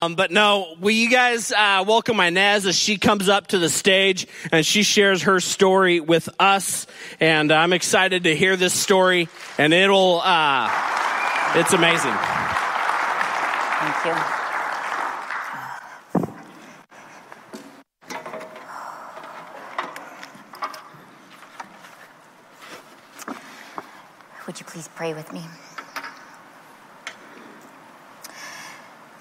Um, but no, will you guys uh, welcome Inez as she comes up to the stage and she shares her story with us. And I'm excited to hear this story, and it'll, uh, it's amazing. Thank you. Would you please pray with me?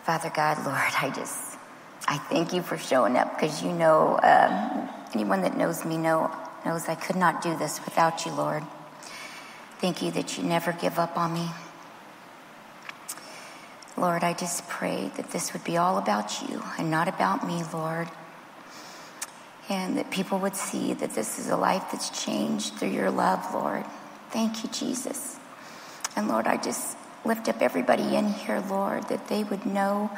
Father God, Lord, I just, I thank you for showing up because you know, um, anyone that knows me know, knows I could not do this without you, Lord. Thank you that you never give up on me. Lord, I just pray that this would be all about you and not about me, Lord. And that people would see that this is a life that's changed through your love, Lord. Thank you, Jesus. And Lord, I just lift up everybody in here, Lord, that they would know,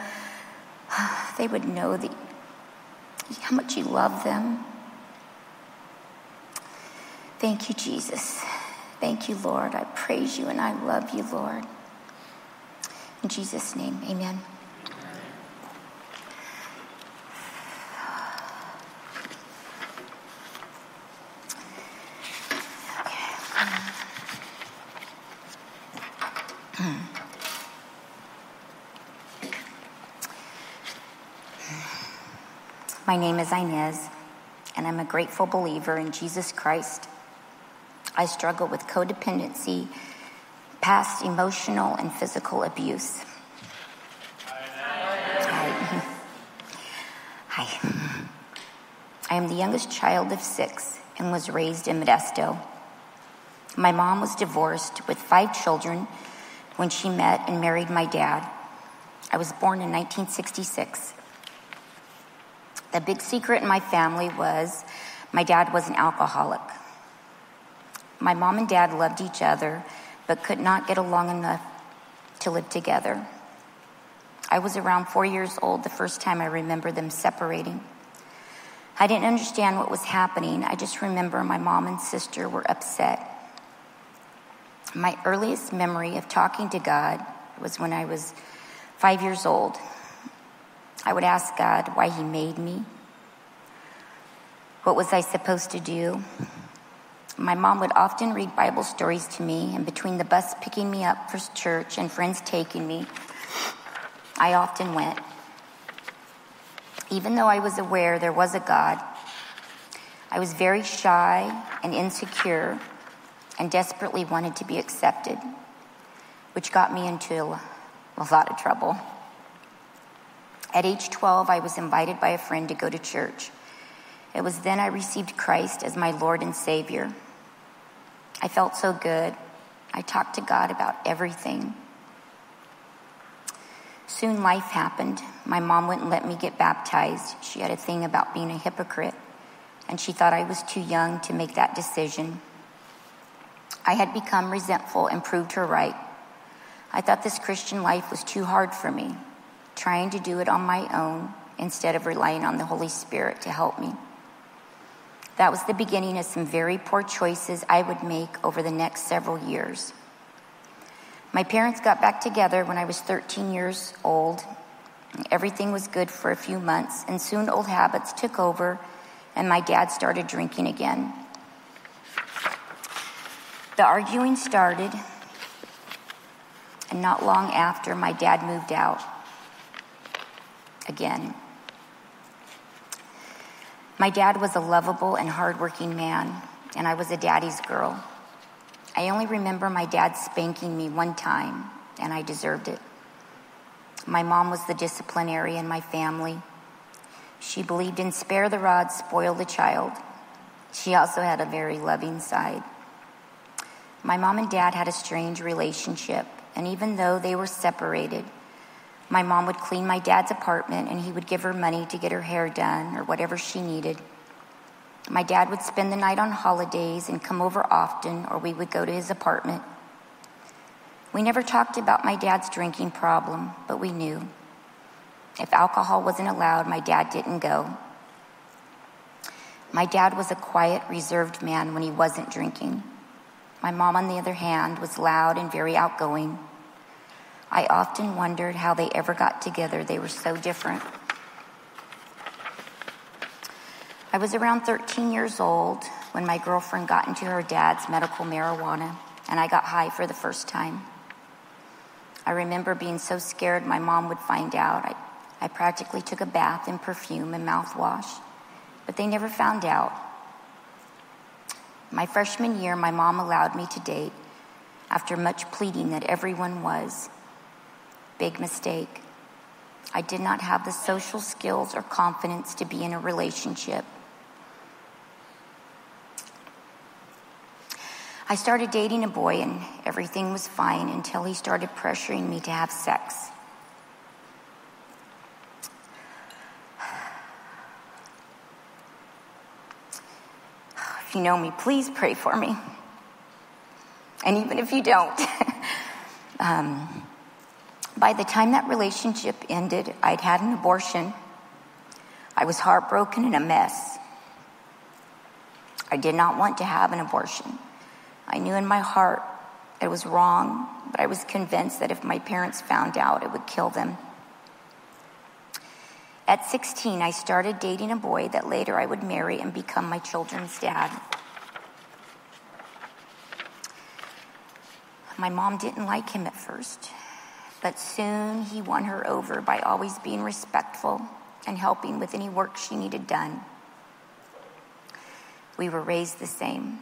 they would know the, how much you love them. Thank you, Jesus. Thank you, Lord. I praise you and I love you, Lord. In Jesus' name, amen. My name is Inez, and I'm a grateful believer in Jesus Christ. I struggle with codependency, past emotional and physical abuse. Hi. Hi. I am the youngest child of six and was raised in Modesto. My mom was divorced with five children when she met and married my dad. I was born in 1966. The big secret in my family was my dad was an alcoholic. My mom and dad loved each other, but could not get along enough to live together. I was around four years old the first time I remember them separating. I didn't understand what was happening. I just remember my mom and sister were upset. My earliest memory of talking to God was when I was five years old. I would ask God why He made me. What was I supposed to do? My mom would often read Bible stories to me, and between the bus picking me up for church and friends taking me, I often went. Even though I was aware there was a God, I was very shy and insecure and desperately wanted to be accepted, which got me into a lot of trouble. At age 12, I was invited by a friend to go to church. It was then I received Christ as my Lord and Savior. I felt so good. I talked to God about everything. Soon life happened. My mom wouldn't let me get baptized. She had a thing about being a hypocrite, and she thought I was too young to make that decision. I had become resentful and proved her right. I thought this Christian life was too hard for me, trying to do it on my own instead of relying on the Holy Spirit to help me. That was the beginning of some very poor choices I would make over the next several years. My parents got back together when I was 13 years old. Everything was good for a few months, and soon old habits took over, and my dad started drinking again. The arguing started, and not long after, my dad moved out again. My dad was a lovable and hardworking man, and I was a daddy's girl. I only remember my dad spanking me one time, and I deserved it. My mom was the disciplinary in my family. She believed in spare the rod, spoil the child. She also had a very loving side. My mom and dad had a strange relationship, and even though they were separated, my mom would clean my dad's apartment and he would give her money to get her hair done or whatever she needed. My dad would spend the night on holidays and come over often, or we would go to his apartment. We never talked about my dad's drinking problem, but we knew. If alcohol wasn't allowed, my dad didn't go. My dad was a quiet, reserved man when he wasn't drinking. My mom, on the other hand, was loud and very outgoing. I often wondered how they ever got together. They were so different. I was around 13 years old when my girlfriend got into her dad's medical marijuana, and I got high for the first time. I remember being so scared my mom would find out. I, I practically took a bath in perfume and mouthwash, but they never found out. My freshman year, my mom allowed me to date after much pleading that everyone was. Big mistake. I did not have the social skills or confidence to be in a relationship. I started dating a boy and everything was fine until he started pressuring me to have sex. If you know me, please pray for me. And even if you don't, um, by the time that relationship ended, I'd had an abortion. I was heartbroken and a mess. I did not want to have an abortion. I knew in my heart it was wrong, but I was convinced that if my parents found out, it would kill them. At 16, I started dating a boy that later I would marry and become my children's dad. My mom didn't like him at first, but soon he won her over by always being respectful and helping with any work she needed done. We were raised the same.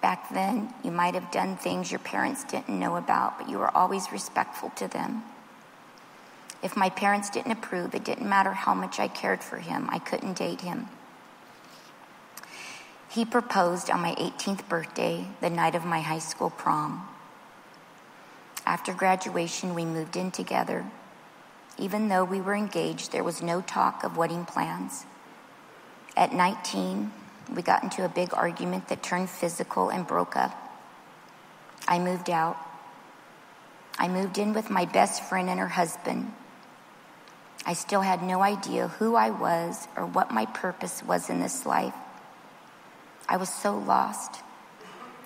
Back then, you might have done things your parents didn't know about, but you were always respectful to them. If my parents didn't approve, it didn't matter how much I cared for him, I couldn't date him. He proposed on my 18th birthday, the night of my high school prom. After graduation, we moved in together. Even though we were engaged, there was no talk of wedding plans. At 19, we got into a big argument that turned physical and broke up. I moved out. I moved in with my best friend and her husband. I still had no idea who I was or what my purpose was in this life. I was so lost,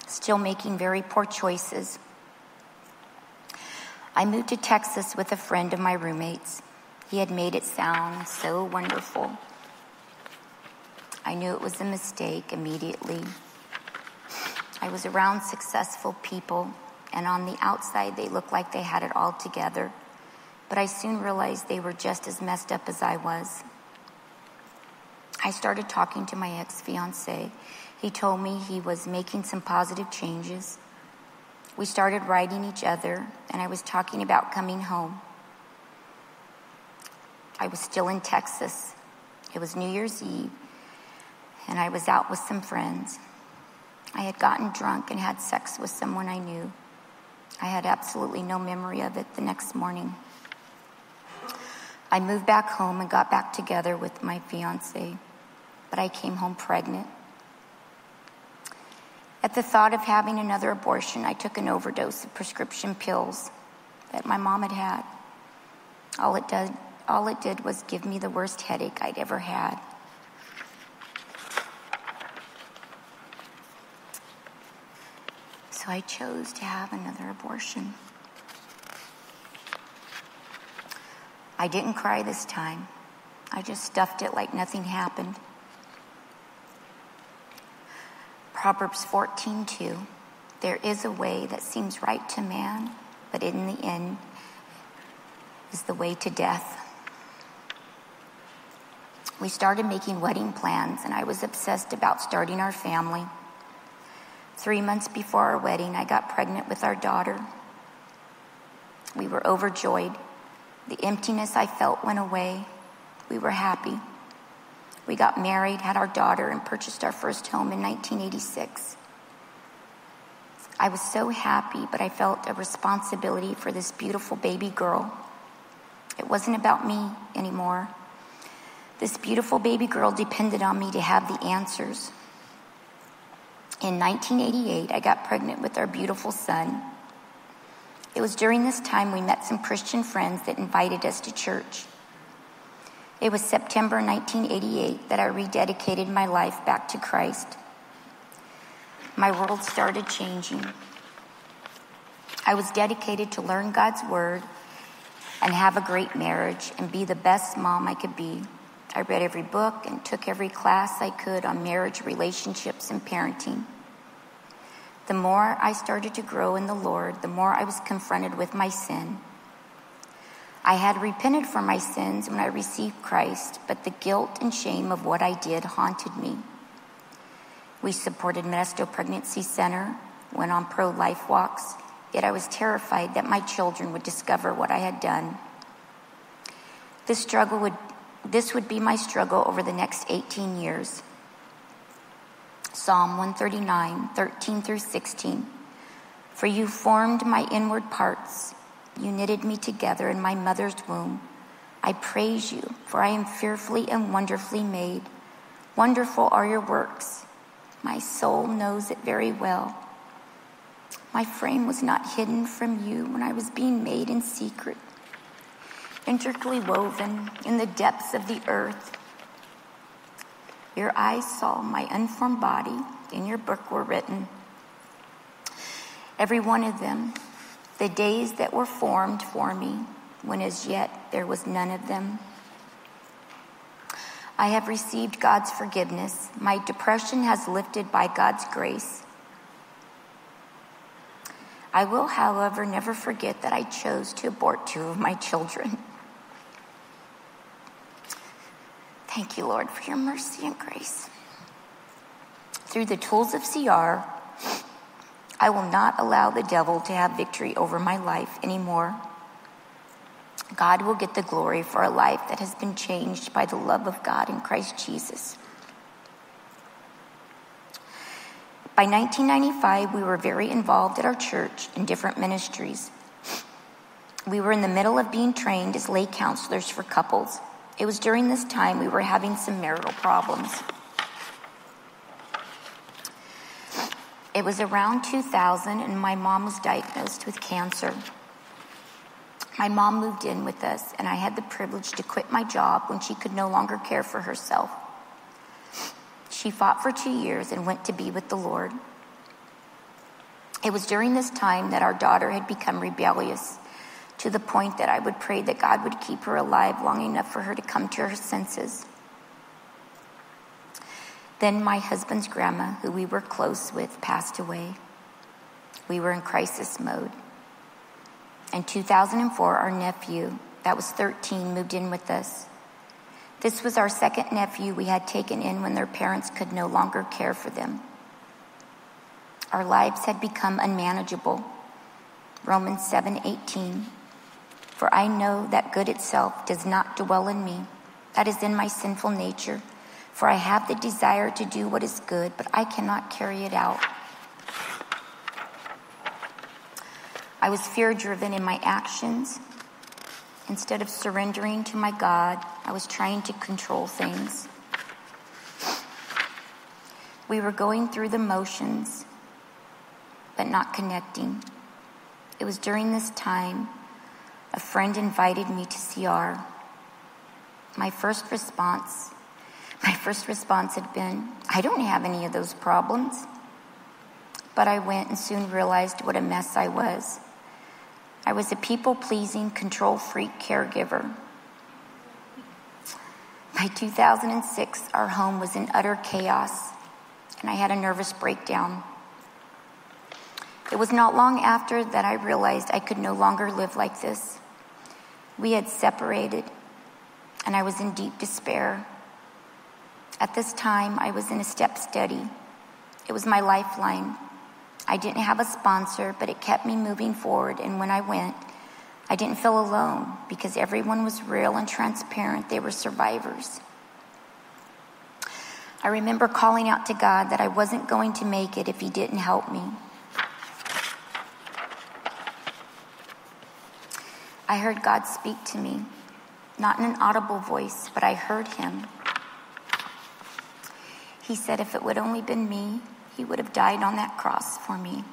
still making very poor choices. I moved to Texas with a friend of my roommates. He had made it sound so wonderful. I knew it was a mistake immediately. I was around successful people, and on the outside, they looked like they had it all together. But I soon realized they were just as messed up as I was. I started talking to my ex fiance. He told me he was making some positive changes. We started writing each other, and I was talking about coming home. I was still in Texas. It was New Year's Eve, and I was out with some friends. I had gotten drunk and had sex with someone I knew. I had absolutely no memory of it the next morning. I moved back home and got back together with my fiance, but I came home pregnant. At the thought of having another abortion, I took an overdose of prescription pills that my mom had had. All it did, all it did was give me the worst headache I'd ever had. So I chose to have another abortion. I didn't cry this time. I just stuffed it like nothing happened. Proverbs 14:2 There is a way that seems right to man, but in the end is the way to death. We started making wedding plans and I was obsessed about starting our family. 3 months before our wedding, I got pregnant with our daughter. We were overjoyed. The emptiness I felt went away. We were happy. We got married, had our daughter, and purchased our first home in 1986. I was so happy, but I felt a responsibility for this beautiful baby girl. It wasn't about me anymore. This beautiful baby girl depended on me to have the answers. In 1988, I got pregnant with our beautiful son. It was during this time we met some Christian friends that invited us to church. It was September 1988 that I rededicated my life back to Christ. My world started changing. I was dedicated to learn God's word and have a great marriage and be the best mom I could be. I read every book and took every class I could on marriage, relationships, and parenting. The more I started to grow in the Lord, the more I was confronted with my sin. I had repented for my sins when I received Christ, but the guilt and shame of what I did haunted me. We supported Modesto Pregnancy Center, went on pro life walks, yet I was terrified that my children would discover what I had done. This struggle would this would be my struggle over the next 18 years. Psalm 139, 13 through 16. For you formed my inward parts, you knitted me together in my mother's womb. I praise you, for I am fearfully and wonderfully made. Wonderful are your works. My soul knows it very well. My frame was not hidden from you when I was being made in secret, intricately woven in the depths of the earth. Your eyes saw my unformed body, in your book were written. Every one of them, the days that were formed for me, when as yet there was none of them. I have received God's forgiveness. My depression has lifted by God's grace. I will, however, never forget that I chose to abort two of my children. Thank you, Lord, for your mercy and grace. Through the tools of CR, I will not allow the devil to have victory over my life anymore. God will get the glory for a life that has been changed by the love of God in Christ Jesus. By 1995, we were very involved at our church in different ministries. We were in the middle of being trained as lay counselors for couples. It was during this time we were having some marital problems. It was around 2000, and my mom was diagnosed with cancer. My mom moved in with us, and I had the privilege to quit my job when she could no longer care for herself. She fought for two years and went to be with the Lord. It was during this time that our daughter had become rebellious to the point that I would pray that God would keep her alive long enough for her to come to her senses. Then my husband's grandma, who we were close with, passed away. We were in crisis mode. In 2004, our nephew, that was 13, moved in with us. This was our second nephew we had taken in when their parents could no longer care for them. Our lives had become unmanageable. Romans 7:18 For I know that good itself does not dwell in me that is in my sinful nature for I have the desire to do what is good but I cannot carry it out. I was fear driven in my actions Instead of surrendering to my God, I was trying to control things. We were going through the motions, but not connecting. It was during this time a friend invited me to CR. My first response, my first response had been, I don't have any of those problems. But I went and soon realized what a mess I was. I was a people pleasing, control freak caregiver. By 2006, our home was in utter chaos, and I had a nervous breakdown. It was not long after that I realized I could no longer live like this. We had separated, and I was in deep despair. At this time, I was in a step study. It was my lifeline. I didn't have a sponsor, but it kept me moving forward. And when I went, I didn't feel alone because everyone was real and transparent. They were survivors. I remember calling out to God that I wasn't going to make it if He didn't help me. I heard God speak to me, not in an audible voice, but I heard Him. He said, If it would only been me, he would have died on that cross for me.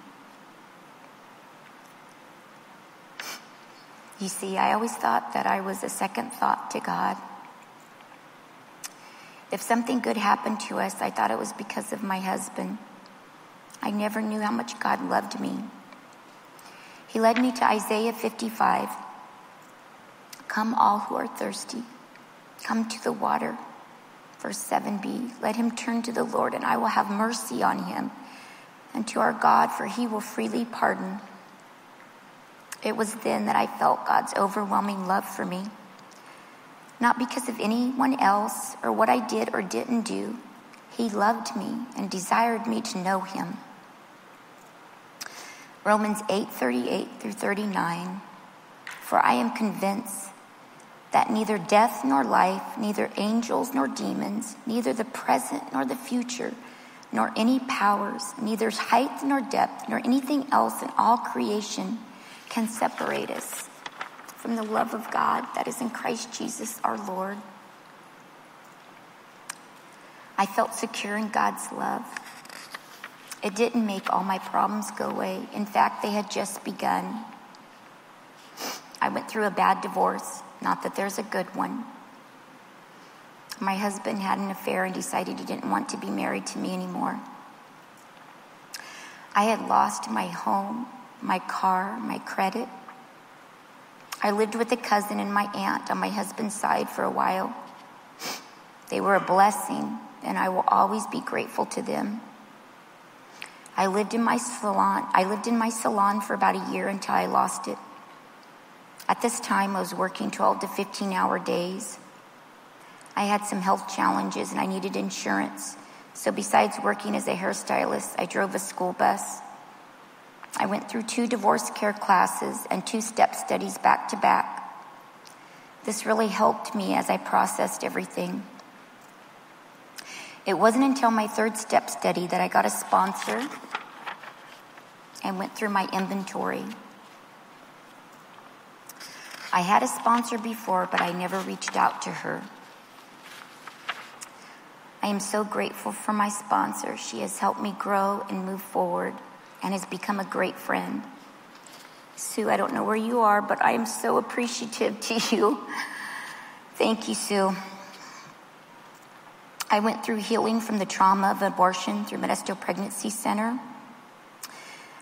You see, I always thought that I was a second thought to God. If something good happened to us, I thought it was because of my husband. I never knew how much God loved me. He led me to Isaiah 55. Come, all who are thirsty, come to the water. Verse 7b Let him turn to the Lord, and I will have mercy on him, and to our God, for he will freely pardon. It was then that I felt God's overwhelming love for me. Not because of anyone else or what I did or didn't do. He loved me and desired me to know him. Romans 8 38 through 39. For I am convinced that neither death nor life, neither angels nor demons, neither the present nor the future, nor any powers, neither height nor depth, nor anything else in all creation can separate us from the love of God that is in Christ Jesus our Lord. I felt secure in God's love. It didn't make all my problems go away. In fact, they had just begun. I went through a bad divorce, not that there's a good one. My husband had an affair and decided he didn't want to be married to me anymore. I had lost my home, my car, my credit. I lived with a cousin and my aunt on my husband's side for a while. They were a blessing, and I will always be grateful to them. I lived in my salon. I lived in my salon for about a year until I lost it. At this time, I was working 12 to 15 hour days. I had some health challenges and I needed insurance. So, besides working as a hairstylist, I drove a school bus. I went through two divorce care classes and two step studies back to back. This really helped me as I processed everything. It wasn't until my third step study that I got a sponsor and went through my inventory. I had a sponsor before, but I never reached out to her. I am so grateful for my sponsor. She has helped me grow and move forward and has become a great friend. Sue, I don't know where you are, but I am so appreciative to you. Thank you, Sue. I went through healing from the trauma of abortion through Modesto Pregnancy Center.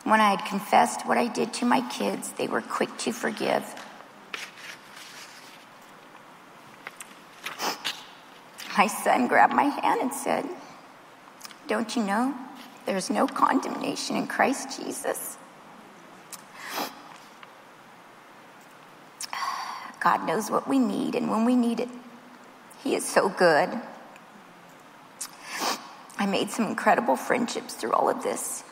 When I had confessed what I did to my kids, they were quick to forgive. My son grabbed my hand and said, Don't you know there's no condemnation in Christ Jesus? God knows what we need and when we need it. He is so good. I made some incredible friendships through all of this.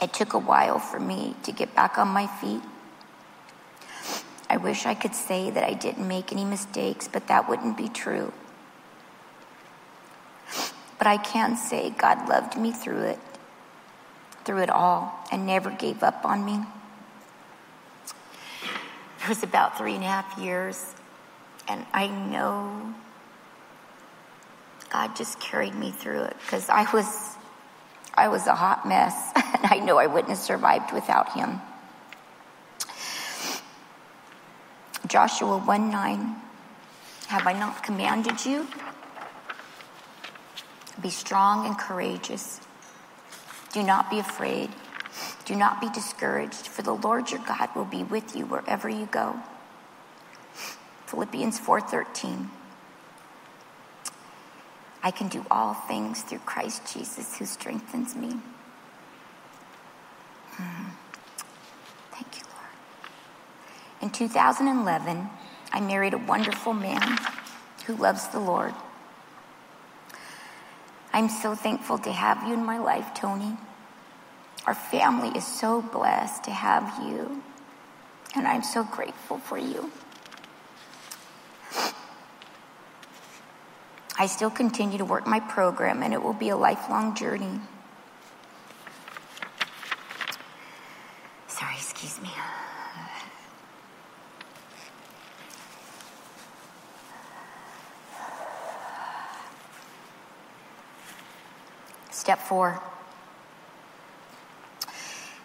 It took a while for me to get back on my feet. I wish I could say that I didn't make any mistakes, but that wouldn't be true. But I can say God loved me through it, through it all, and never gave up on me. It was about three and a half years, and I know God just carried me through it because I was, I was a hot mess, and I know I wouldn't have survived without Him. Joshua 1 9. Have I not commanded you? Be strong and courageous. Do not be afraid. Do not be discouraged, for the Lord your God will be with you wherever you go. Philippians 4:13. I can do all things through Christ Jesus who strengthens me. Mm. Thank you, Lord. In 2011, I married a wonderful man who loves the Lord. I'm so thankful to have you in my life, Tony. Our family is so blessed to have you, and I'm so grateful for you. I still continue to work my program, and it will be a lifelong journey. Step four.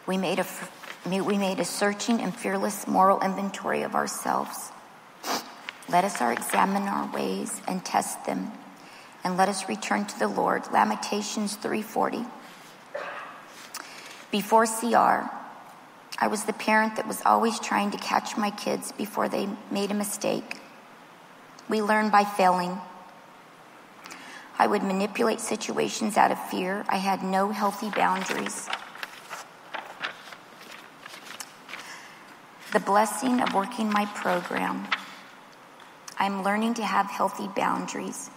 We made a we made a searching and fearless moral inventory of ourselves. Let us our examine our ways and test them, and let us return to the Lord. Lamentations 3:40. Before CR, I was the parent that was always trying to catch my kids before they made a mistake. We learn by failing. I would manipulate situations out of fear. I had no healthy boundaries. The blessing of working my program. I'm learning to have healthy boundaries.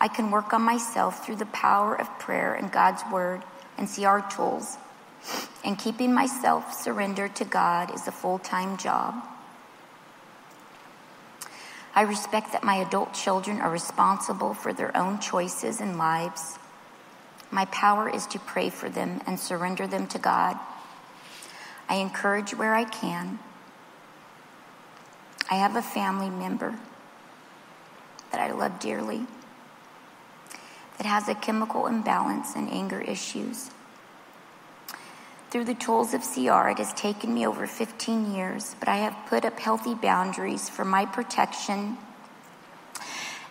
I can work on myself through the power of prayer and God's word and CR tools. And keeping myself surrendered to God is a full time job. I respect that my adult children are responsible for their own choices and lives. My power is to pray for them and surrender them to God. I encourage where I can. I have a family member that I love dearly that has a chemical imbalance and anger issues. Through the tools of CR, it has taken me over 15 years, but I have put up healthy boundaries for my protection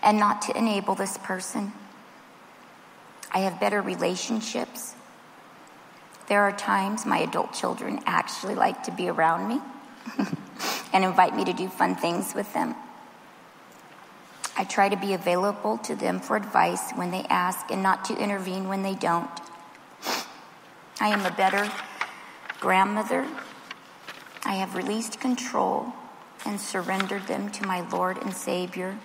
and not to enable this person. I have better relationships. There are times my adult children actually like to be around me and invite me to do fun things with them. I try to be available to them for advice when they ask and not to intervene when they don't. I am a better grandmother. I have released control and surrendered them to my Lord and Savior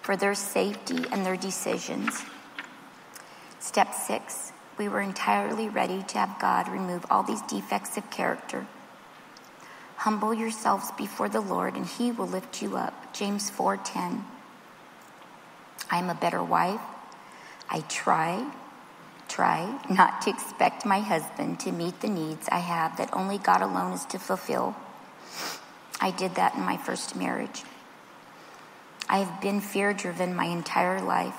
for their safety and their decisions. Step six, we were entirely ready to have God remove all these defects of character. Humble yourselves before the Lord and he will lift you up. James 4:10. I am a better wife. I try, try not to expect my husband to meet the needs I have that only God alone is to fulfill. I did that in my first marriage. I have been fear driven my entire life.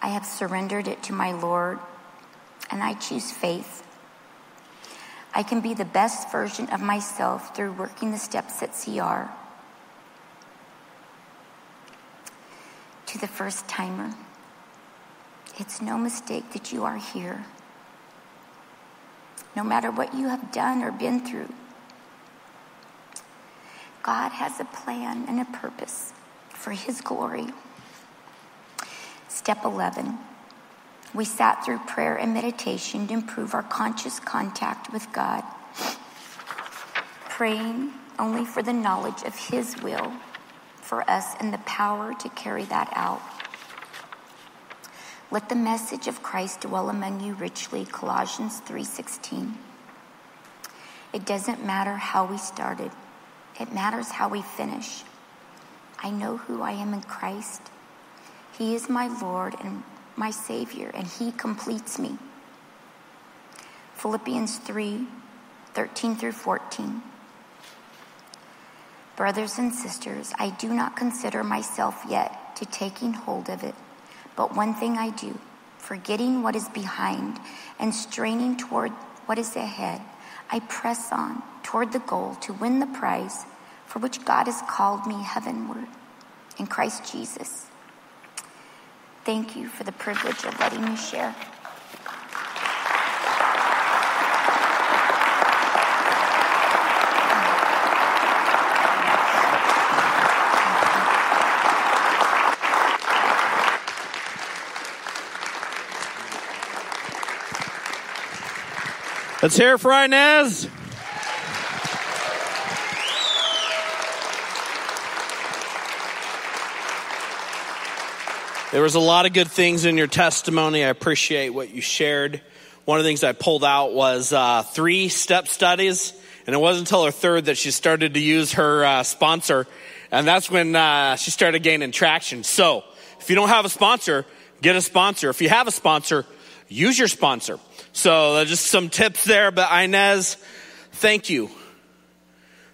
I have surrendered it to my Lord, and I choose faith. I can be the best version of myself through working the steps at CR. to the first timer. It's no mistake that you are here. No matter what you have done or been through, God has a plan and a purpose for His glory. Step 11. We sat through prayer and meditation to improve our conscious contact with God, praying only for the knowledge of His will for us and the power to carry that out. Let the message of Christ dwell among you richly, Colossians 3:16. It doesn't matter how we started. It matters how we finish. I know who I am in Christ. He is my Lord and my Savior, and He completes me. Philippians 3 13 through 14. Brothers and sisters, I do not consider myself yet to taking hold of it, but one thing I do, forgetting what is behind and straining toward what is ahead, I press on toward the goal to win the prize for which God has called me heavenward in Christ Jesus. Thank you for the privilege of letting me share. Let's hear it for Inez. There was a lot of good things in your testimony. I appreciate what you shared. One of the things I pulled out was uh, three step studies, and it wasn't until her third that she started to use her uh, sponsor, and that's when uh, she started gaining traction. So, if you don't have a sponsor, get a sponsor. If you have a sponsor, use your sponsor. So just some tips there. But Inez, thank you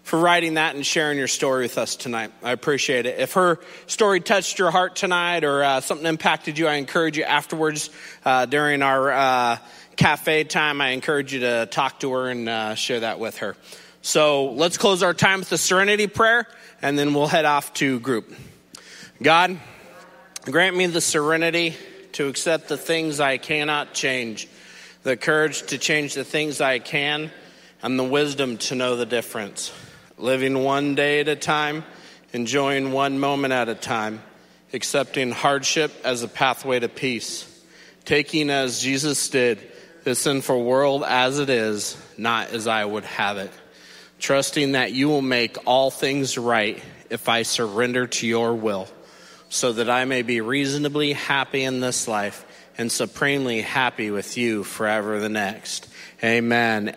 for writing that and sharing your story with us tonight. I appreciate it. If her story touched your heart tonight or uh, something impacted you, I encourage you afterwards uh, during our uh, cafe time. I encourage you to talk to her and uh, share that with her. So let's close our time with the serenity prayer and then we'll head off to group. God, grant me the serenity to accept the things I cannot change, the courage to change the things I can, and the wisdom to know the difference. Living one day at a time, enjoying one moment at a time, accepting hardship as a pathway to peace, taking as Jesus did this sinful world as it is, not as I would have it, trusting that you will make all things right if I surrender to your will, so that I may be reasonably happy in this life and supremely happy with you forever the next. Amen.